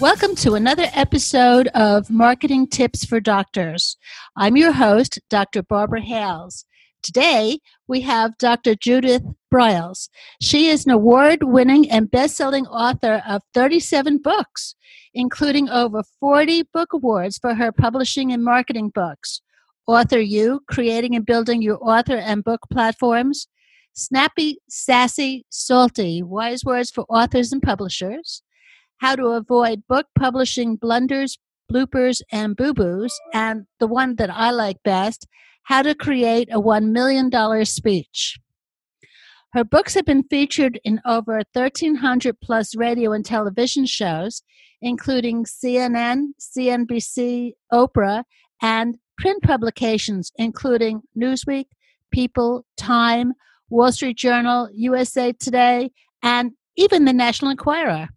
Welcome to another episode of Marketing Tips for Doctors. I'm your host, Dr. Barbara Hales. Today, we have Dr. Judith Briles. She is an award winning and best selling author of 37 books, including over 40 book awards for her publishing and marketing books. Author You, creating and building your author and book platforms. Snappy, sassy, salty, wise words for authors and publishers how to avoid book publishing blunders, bloopers, and boo boos, and the one that I like best, how to create a $1 million speech. Her books have been featured in over 1,300 plus radio and television shows, including CNN, CNBC, Oprah, and print publications, including Newsweek, People, Time, Wall Street Journal, USA Today, and even the National Enquirer.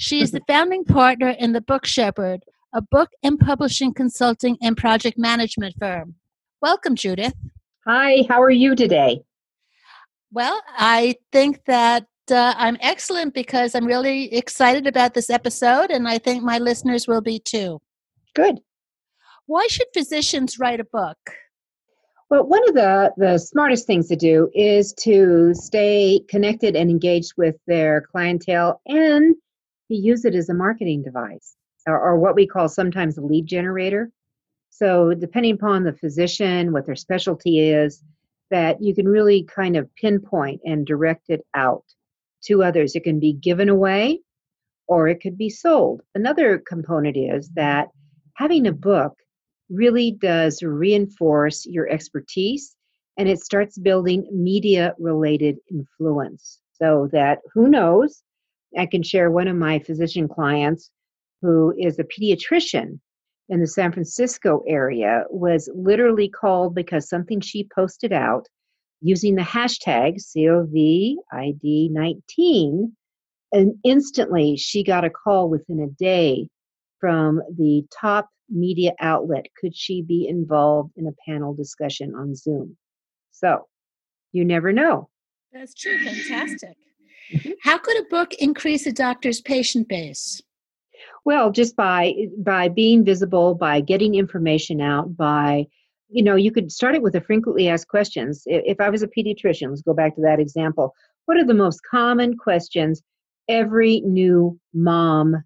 She is the founding partner in the Book Shepherd, a book and publishing consulting and project management firm. Welcome, Judith. Hi, how are you today? Well, I think that uh, I'm excellent because I'm really excited about this episode, and I think my listeners will be too. Good. Why should physicians write a book? Well, one of the, the smartest things to do is to stay connected and engaged with their clientele and he used it as a marketing device or, or what we call sometimes a lead generator. So, depending upon the physician, what their specialty is, that you can really kind of pinpoint and direct it out to others. It can be given away or it could be sold. Another component is that having a book really does reinforce your expertise and it starts building media related influence. So that who knows, I can share one of my physician clients who is a pediatrician in the San Francisco area was literally called because something she posted out using the hashtag COVID19 and instantly she got a call within a day from the top media outlet could she be involved in a panel discussion on Zoom. So, you never know. That's true. Fantastic. Mm-hmm. How could a book increase a doctor's patient base? Well, just by by being visible, by getting information out, by you know, you could start it with the frequently asked questions. If I was a pediatrician, let's go back to that example. What are the most common questions every new mom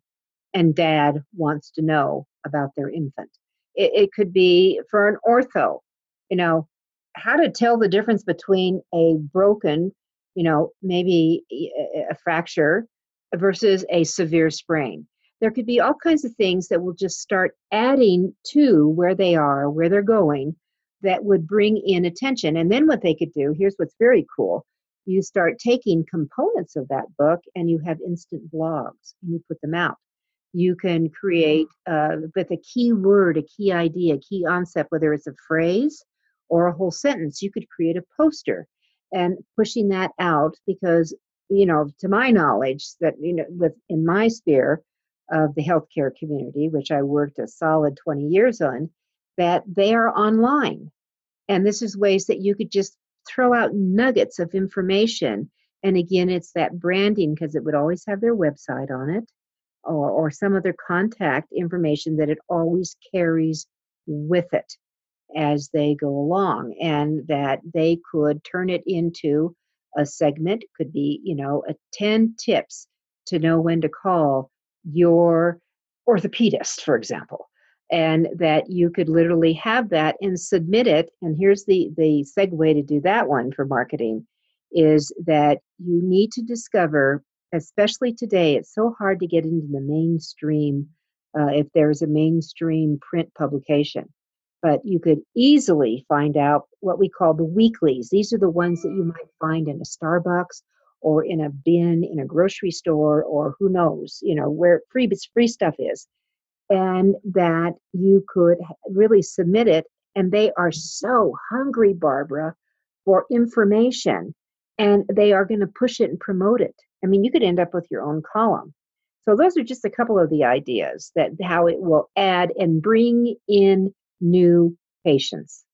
and dad wants to know about their infant? It, it could be for an ortho, you know, how to tell the difference between a broken you know, maybe a fracture versus a severe sprain. There could be all kinds of things that will just start adding to where they are, where they're going, that would bring in attention. And then what they could do here's what's very cool you start taking components of that book and you have instant blogs and you put them out. You can create uh, with a key word, a key idea, a key concept, whether it's a phrase or a whole sentence. You could create a poster and pushing that out because you know to my knowledge that you know with in my sphere of the healthcare community which i worked a solid 20 years on that they are online. And this is ways that you could just throw out nuggets of information. And again it's that branding because it would always have their website on it or, or some other contact information that it always carries with it as they go along and that they could turn it into a segment could be you know a 10 tips to know when to call your orthopedist for example. And that you could literally have that and submit it and here's the the segue to do that one for marketing is that you need to discover especially today it's so hard to get into the mainstream uh, if there's a mainstream print publication but you could easily find out what we call the weeklies. These are the ones that you mm. might find in a Starbucks or in a bin in a grocery store or who knows, you know, where free free stuff is. and that you could really submit it. And they are so hungry, Barbara, for information, and they are going to push it and promote it. I mean, you could end up with your own column. So those are just a couple of the ideas that how it will add and bring in new patients.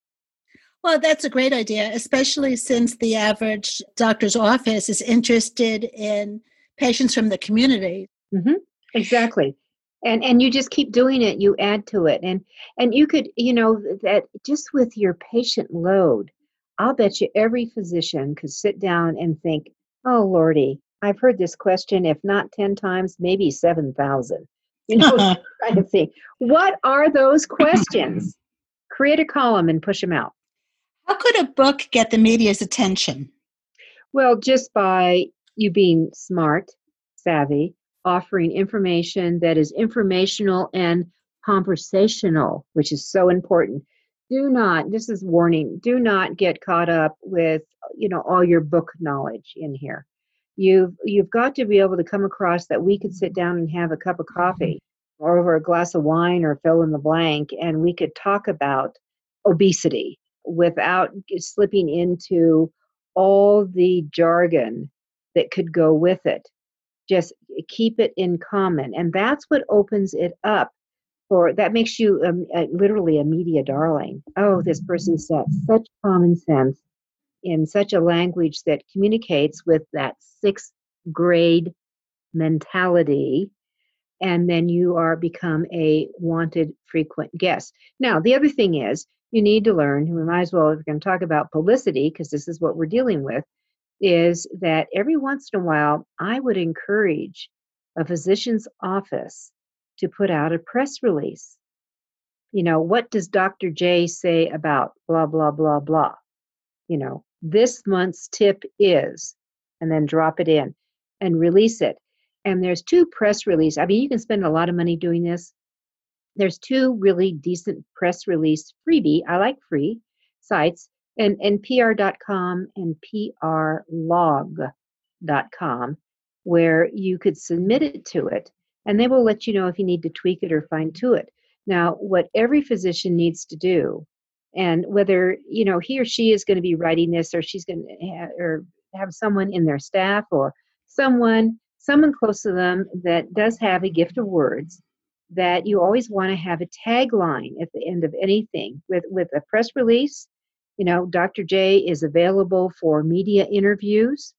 Well, that's a great idea, especially since the average doctor's office is interested in patients from the community. Mm-hmm. Exactly. And and you just keep doing it, you add to it. And and you could, you know, that just with your patient load, I'll bet you every physician could sit down and think, oh lordy, I've heard this question, if not 10 times, maybe 7,000. You know, kind of thing. What are those questions? Create a column and push them out. How could a book get the media's attention? Well, just by you being smart, savvy, offering information that is informational and conversational, which is so important. Do not, this is warning, do not get caught up with, you know, all your book knowledge in here. You've you've got to be able to come across that we could sit down and have a cup of coffee or over a glass of wine or fill in the blank and we could talk about obesity without slipping into all the jargon that could go with it. Just keep it in common. And that's what opens it up for that makes you um, uh, literally a media darling. Oh, this person said such common sense in such a language that communicates with that sixth grade mentality and then you are become a wanted frequent guest. Now the other thing is you need to learn we might as well if we're going to talk about publicity because this is what we're dealing with is that every once in a while i would encourage a physician's office to put out a press release. You know what does dr j say about blah blah blah blah? You know this month's tip is, and then drop it in and release it. And there's two press release. I mean, you can spend a lot of money doing this. There's two really decent press release freebie. I like free sites and npr.com and prlog.com where you could submit it to it and they will let you know if you need to tweak it or fine tune it. Now, what every physician needs to do and whether you know he or she is going to be writing this or she's going to have, or have someone in their staff or someone someone close to them that does have a gift of words that you always want to have a tagline at the end of anything with with a press release. You know dr j is available for media interviews.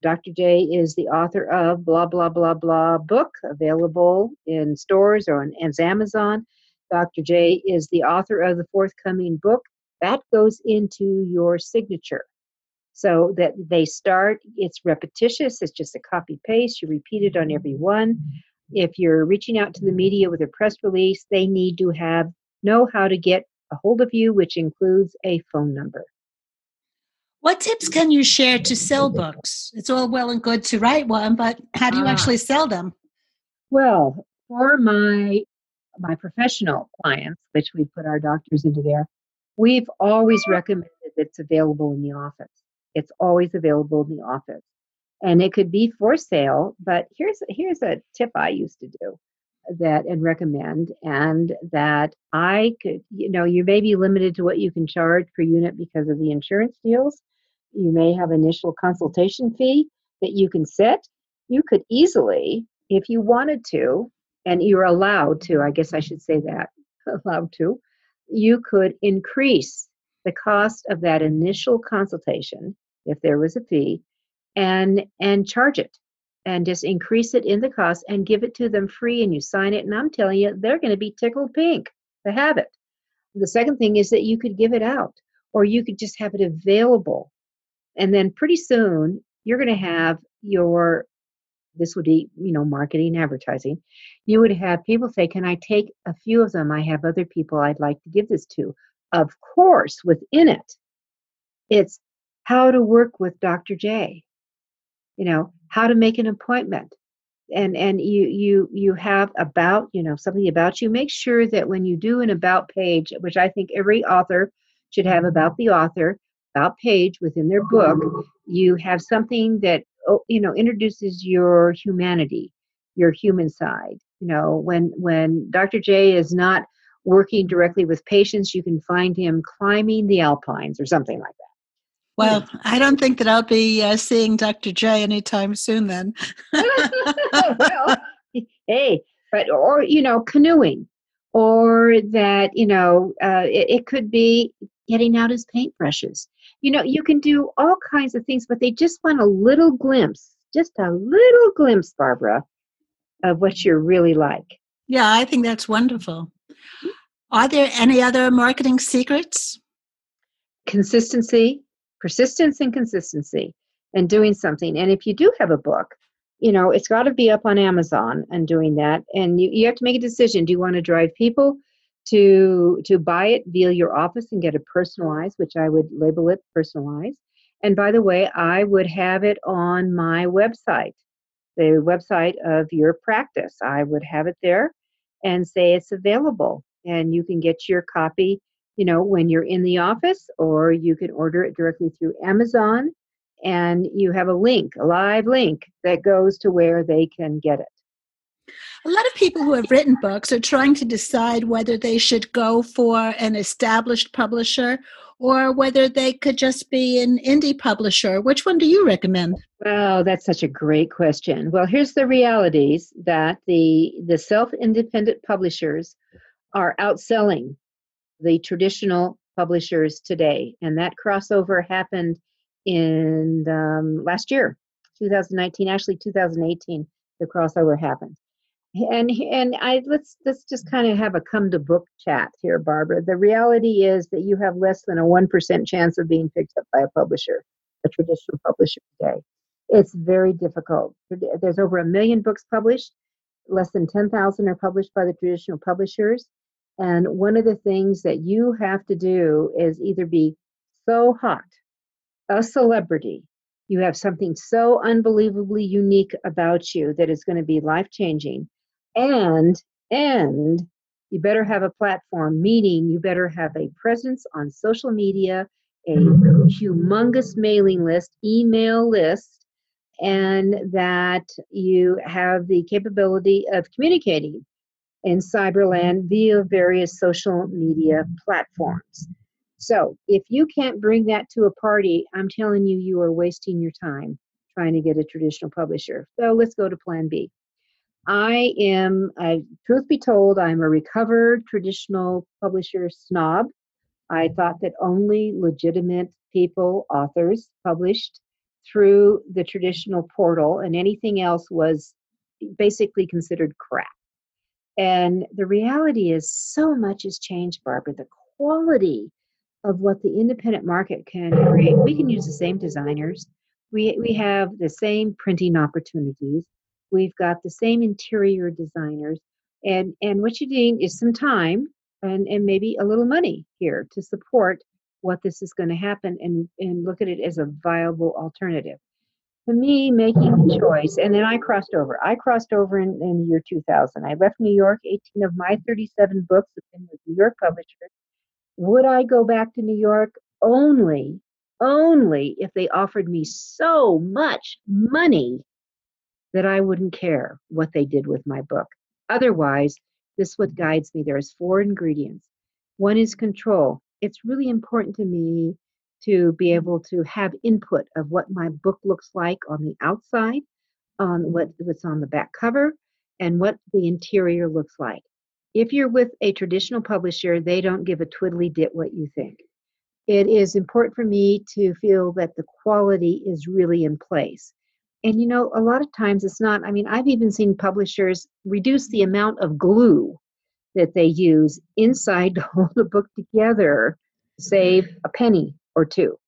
Dr j is the author of blah blah blah blah book available in stores or on amazon Dr. J is the author of the forthcoming book. That goes into your signature. So that they start, it's repetitious, it's just a copy paste, you repeat it on every one. If you're reaching out to the media with a press release, they need to have know how to get a hold of you, which includes a phone number. What tips can you share to sell books? It's all well and good to write one, but how do you ah. actually sell them? Well, for my my professional clients, which we put our doctors into there, we've always recommended it's available in the office. It's always available in the office. And it could be for sale, but here's here's a tip I used to do that and recommend and that I could you know you may be limited to what you can charge per unit because of the insurance deals. You may have initial consultation fee that you can set. You could easily if you wanted to and you're allowed to, I guess I should say that, allowed to, you could increase the cost of that initial consultation if there was a fee and and charge it and just increase it in the cost and give it to them free and you sign it and I'm telling you they're going to be tickled pink to have it. The second thing is that you could give it out or you could just have it available. And then pretty soon you're going to have your this would be you know marketing advertising you would have people say can i take a few of them? I have other people i'd like to give this to. Of course within it it's how to work with dr j. You know how to make an appointment. And and you you you have about you know something about you. Make sure that when you do an about page which i think every author should have about the author about page within their book you have something that you know introduces your humanity your human side You know, when when Dr. J is not working directly with patients, you can find him climbing the alpines or something like that. Well, I don't think that I'll be uh, seeing Dr. J anytime soon then. well, hey, but or you know, canoeing, or that you know, uh, it, it could be getting out his paintbrushes. You know, you can do all kinds of things, but they just want a little glimpse, just a little glimpse, Barbara, of what you're really like. Yeah, I think that's wonderful. Are there any other marketing secrets? Consistency, persistence, and consistency, and doing something. And if you do have a book, you know, it's got to be up on Amazon and doing that. And you, you have to make a decision. Do you want to drive people to to buy it via your office and get it personalized, which I would label it personalized? And by the way, I would have it on my website, the website of your practice. I would have it there and say it's available and you can get your copy you know when you're in the office or you can order it directly through amazon and you have a link a live link that goes to where they can get it a lot of people who have written books are trying to decide whether they should go for an established publisher or whether they could just be an indie publisher. Which one do you recommend? Well, that's such a great question. Well, here's the realities that the the self-independent publishers are outselling the traditional publishers today. And that crossover happened in um, last year, 2019, actually 2018, the crossover happened. And and I let's let's just kind of have a come to book chat here, Barbara. The reality is that you have less than a one percent chance of being picked up by a publisher, a traditional publisher today. It's very difficult. There's over a million books published. Less than 10,000 are published by the traditional publishers. And one of the things that you have to do is either be so hot, a celebrity, you have something so unbelievably unique about you that is going to be life changing, and and you better have a platform, meaning you better have a presence on social media, a humongous mailing list, email list, and that you have the capability of communicating in cyberland via various social media platforms. So, if you can't bring that to a party, I'm telling you, you are wasting your time trying to get a traditional publisher. So, let's go to plan B. I am, I, truth be told, I'm a recovered traditional publisher snob. I mm-hmm. thought that only legitimate people, authors, published through the traditional portal, and anything else was basically considered crap. And the reality is, so much has changed, Barbara. The quality of what the independent market can create. We can use the same designers. We, we have the same printing opportunities. We've got the same interior designers. And, and what you need is some time and, and maybe a little money here to support what this is going to happen and, and look at it as a viable alternative. To me making the choice and then i crossed over. I crossed over in, in the year 2000 i left new york. 18 of my 37 books have been with new york publishers. Would i go back to new york? Only only if they offered me so much money that i wouldn't care what they did with my book otherwise this what guides me there's four ingredients one is control it's really important to me to be able to have input of what my book looks like on the outside, on what, what's on the back cover, and what the interior looks like. If you're with a traditional publisher, they don't give a twiddly dit what you think. It is important for me to feel that the quality is really in place. And you know, a lot of times it's not, I mean, I've even seen publishers reduce the amount of glue that they use inside to hold a book together, save a penny or two.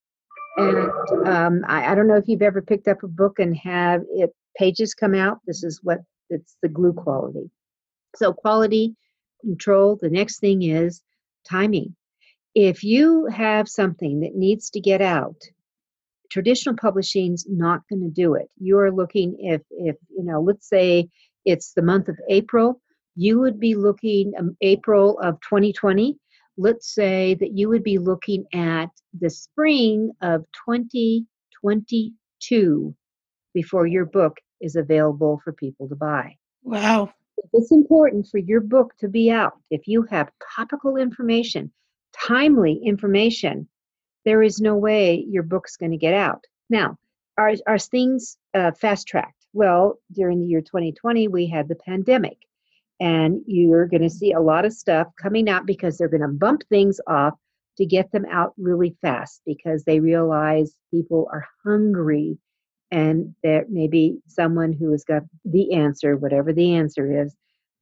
And um, I, I, don't know if you've ever picked up a book and have it pages come out. This is what it's the glue quality. So quality control. The next thing is timing. If you have something that needs to get out, traditional publishing's not going to do it. You are looking if if you know, let's say it's the month of April, you would be looking um, April of 2020 let's say that you would be looking at the spring of 2022 before your book is available for people to buy. Wow. it's important for your book to be out, if you have topical information, timely information, there is no way your book's going to get out. Now, are, are things uh, fast tracked? Well, during the year 2020, we had the pandemic, and you're going to see a lot of stuff coming out because they're going to bump things off to get them out really fast because they realize people are hungry and that maybe someone who has got the answer, whatever the answer is,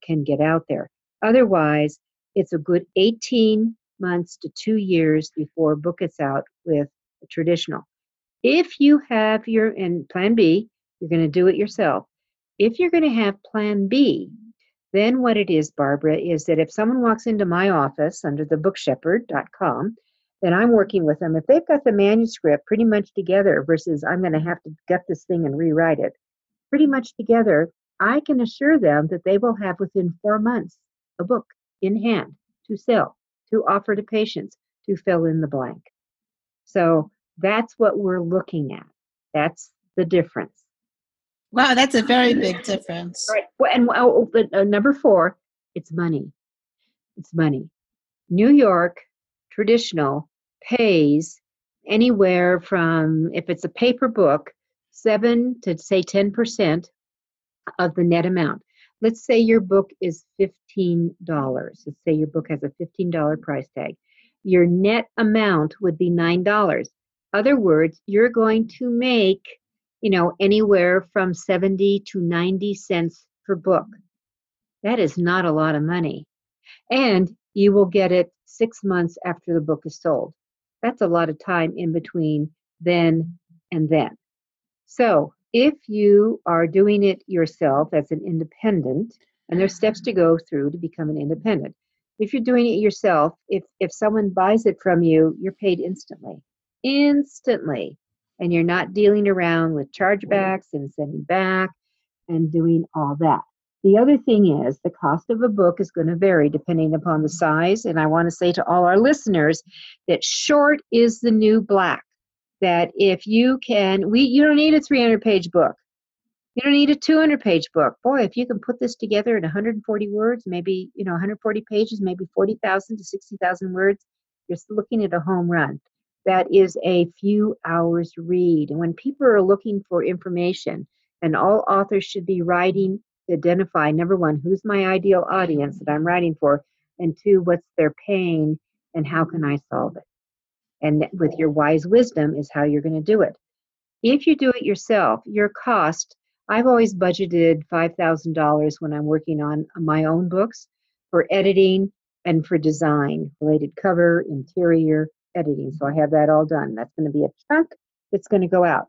can get out there. Otherwise, it's a good 18 months to two years before book gets out with a traditional. If you have your, and plan B, you're going to do it yourself. If you're going to have plan B, then what it is, Barbara, is that if someone walks into my office under the bookshepherd.com, then I'm working with them. If they've got the manuscript pretty much together versus I'm going to have to get this thing and rewrite it, pretty much together, I can assure them that they will have within four months a book in hand to sell, to offer to patients, to fill in the blank. So that's what we're looking at. That's the difference. Wow, that's a very big difference. Right. Well, and well, uh, number four, it's money. It's money. New York traditional pays anywhere from if it's a paper book, seven to say ten percent of the net amount. Let's say your book is fifteen dollars. Let's say your book has a fifteen dollar price tag. Your net amount would be nine dollars. Other words, you're going to make you know, anywhere from 70 to 90 cents per book. That is not a lot of money. And you will get it six months after the book is sold. That's a lot of time in between then and then. So if you are doing it yourself as an independent, and there's steps to go through to become an independent. If you're doing it yourself, if if someone buys it from you, you're paid instantly. Instantly and you're not dealing around with chargebacks and sending back and doing all that. The other thing is the cost of a book is going to vary depending upon the size. And I want to say to all our listeners that short is the new black. That if you can, we you don't need a 300 page book. You don't need a 200 page book. Boy, if you can put this together in 140 words, maybe, you know, 140 pages, maybe 40,000 to 60,000 words, you're looking at a home run that is a few hours read. And when people are looking for information, and all authors should be writing identify number one, who's my ideal audience that I'm writing for, and two, what's their pain and how can I solve it? And with your wise wisdom is how you're going to do it. If you do it yourself, your cost, I've always budgeted $5,000 when I'm working on my own books for editing and for design related cover, interior, editing. So I have that all done. That's going to be a chunk that's going to go out.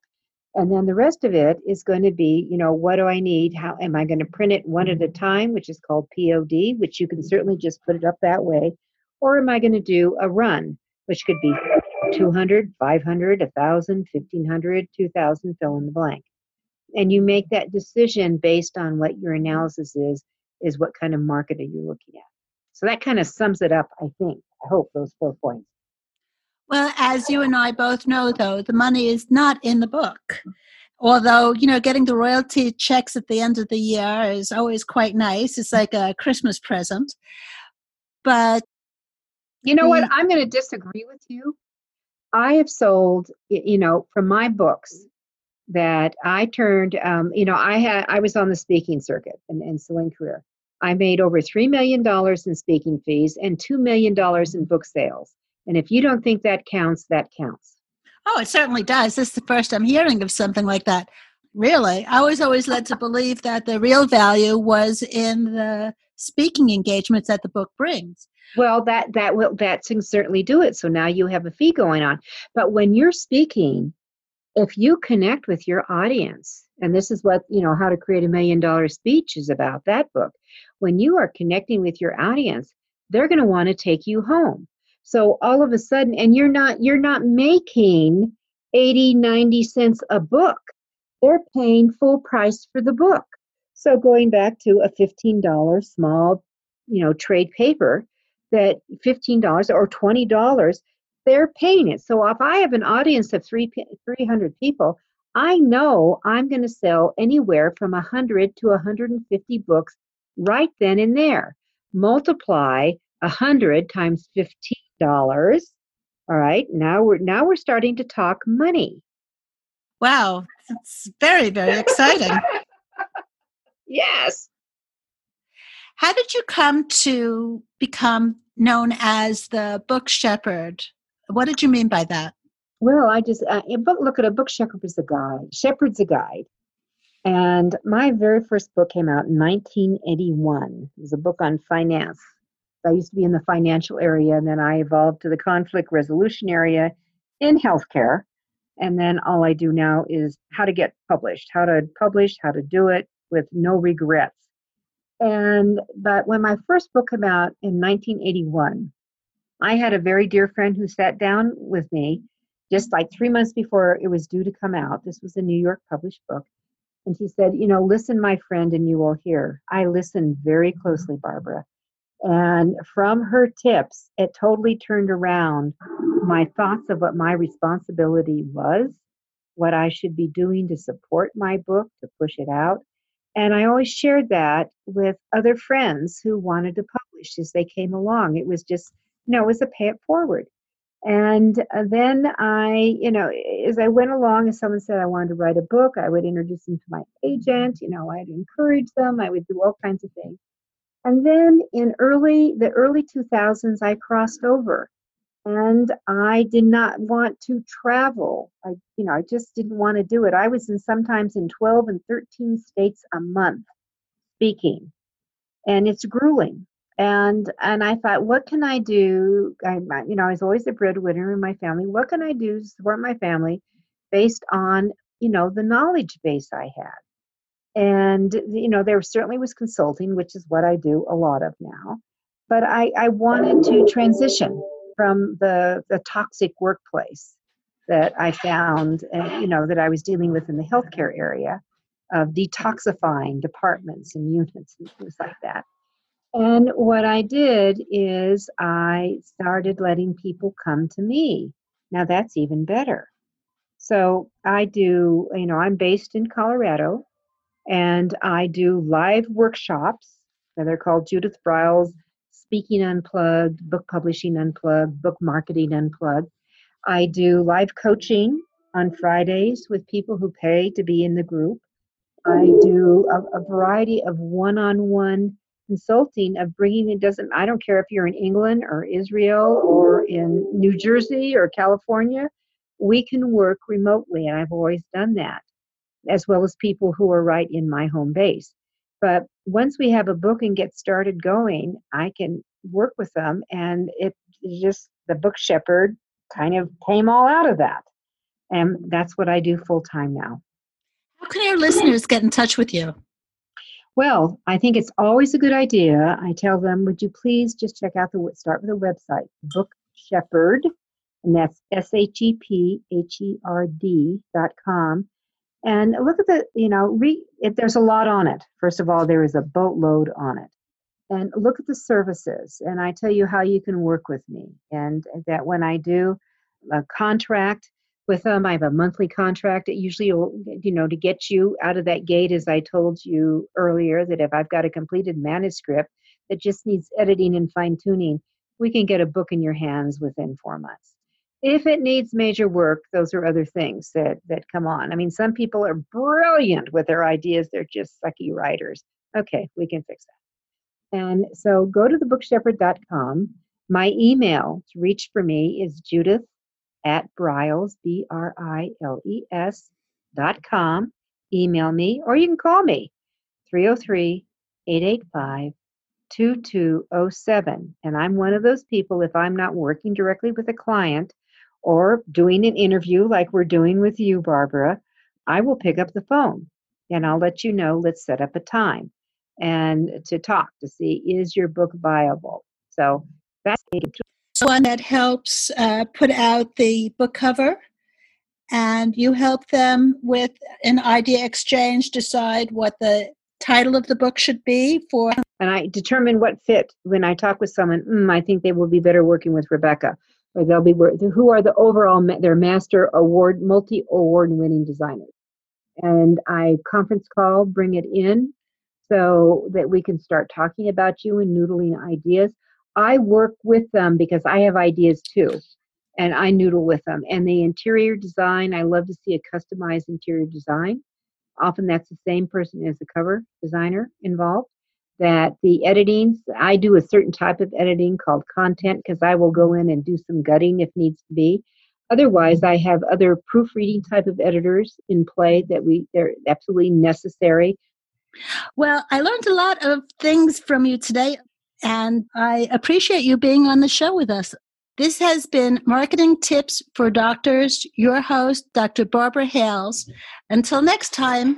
And then the rest of it is going to be, you know, what do I need? How am I going to print it one at a time, which is called POD, which you can certainly just put it up that way. Or am I going to do a run, which could be 200, 500, 1,000, 1,500, 2,000, fill in the blank. And you make that decision based on what your analysis is, is what kind of market are you looking at. So that kind of sums it up, I think. I hope those four points. Well, as you and I both know, though, the money is not in the book. Although, you know, getting the royalty checks at the end of the year is always quite nice. It's like a Christmas present. But you know what? I'm going to disagree with you. I have sold, you know, from my books that I turned, um, you know, I had I was on the speaking circuit in, in Celine career. I made over three million dollars in speaking fees and two million dollars in book sales. And if you don't think that counts, that counts. Oh, it certainly does. This is the first I'm hearing of something like that. Really? I was always led to believe that the real value was in the speaking engagements that the book brings. Well, that that will that can certainly do it. So now you have a fee going on. But when you're speaking, if you connect with your audience, and this is what you know how to create a million dollar speech is about that book. When you are connecting with your audience, they're going to want to take you home. So all of a sudden, and you're not you're not making 80, 90 cents a book. They're paying full price for the book. So going back to a $15 small, you know, trade paper, that $15 or $20, they're paying it. So if I have an audience of three, 300 people, I know I'm going to sell anywhere from 100 to 150 books right then and there. Multiply a hundred times fifteen dollars. All right, now we're now we're starting to talk money. Wow, it's very very exciting. yes. How did you come to become known as the book shepherd? What did you mean by that? Well, I just uh, book. Look at a book shepherd is a guide. Shepherd's a guide. And my very first book came out in 1981. It was a book on finance. I used to be in the financial area, and then I evolved to the conflict resolution area in healthcare. And then all I do now is how to get published, how to publish, how to do it with no regrets. And but when my first book came out in 1981, I had a very dear friend who sat down with me just like three months before it was due to come out. This was a New York published book. And she said, You know, listen, my friend, and you will hear. I listened very closely, Barbara. And from her tips, it totally turned around my thoughts of what my responsibility was, what I should be doing to support my book, to push it out. And I always shared that with other friends who wanted to publish as they came along. It was just, you know, it was a pay it forward. And uh, then I, you know, as I went along, if someone said I wanted to write a book, I would introduce them to my agent. You know, I'd encourage them. I would do all kinds of things. And then in early the early 2000s, I crossed over, and I did not want to travel. I, you know, I just didn't want to do it. I was in sometimes in 12 and 13 states a month speaking, and it's grueling and and I thought, what can I do? I, you know, I was always the breadwinner in my family. What can I do to support my family based on you know the knowledge base I had? And you know, there certainly was consulting, which is what I do a lot of now. But I, I wanted to transition from the the toxic workplace that I found, and you know, that I was dealing with in the healthcare area of detoxifying departments and units and things like that and what I did is I started letting people come to me. Now that's even better. So I do, you know, I'm based in Colorado and I do live workshops. And they're called Judith Briles Speaking Unplugged, Book Publishing Unplugged, Book Marketing Unplugged. I do live coaching on Fridays with people who pay to be in the group. I do a, a variety of one on one consulting of bringing it doesn't i don't care if you're in england or israel or in new jersey or california we can work remotely and i've always done that as well as people who are right in my home base but once we have a book and get started going i can work with them and it just the book shepherd kind of came all out of that and that's what i do full time now how can our listeners get in touch with you well, I think it's always a good idea. I tell them, would you please just check out the start with the website, Book Shepherd, and that's S H E P H E R D dot com. And look at the, you know, re, there's a lot on it. First of all, there is a boatload on it. And look at the services, and I tell you how you can work with me. And that when I do a contract, with them. I have a monthly contract. It usually, you know, to get you out of that gate, as I told you earlier, that if I've got a completed manuscript that just needs editing and fine tuning, we can get a book in your hands within four months. If it needs major work, those are other things that that come on. I mean, some people are brilliant with their ideas; they're just sucky writers. Okay, we can fix that. And so, go to thebookshepherd.com. My email to reach for me is Judith at Briles, B R I L E S dot com. Email me or you can call me 303 885 2207. And I'm one of those people, if I'm not working directly with a client or doing an interview like we're doing with you, Barbara, I will pick up the phone and I'll let you know. Let's set up a time and to talk to see is your book viable. So that's one that helps uh, put out the book cover and you help them with an idea exchange decide what the title of the book should be for and i determine what fit when i talk with someone mm, i think they will be better working with rebecca or they'll be who are the overall their master award multi award winning designers and i conference call bring it in so that we can start talking about you and noodling ideas. I work with them because I have ideas too, and I noodle with them. And the interior design, I love to see a customized interior design. Often that's the same person as the cover designer involved. That the editing, I do a certain type of editing called content because I will go in and do some gutting if needs to be. Otherwise, I have other proofreading type of editors in play that we they're absolutely necessary. Well, I learned a lot of things from you today, and I appreciate you being on the show with us. This has been Marketing Tips for Doctors, your host, Dr. Barbara Hales. Until next time.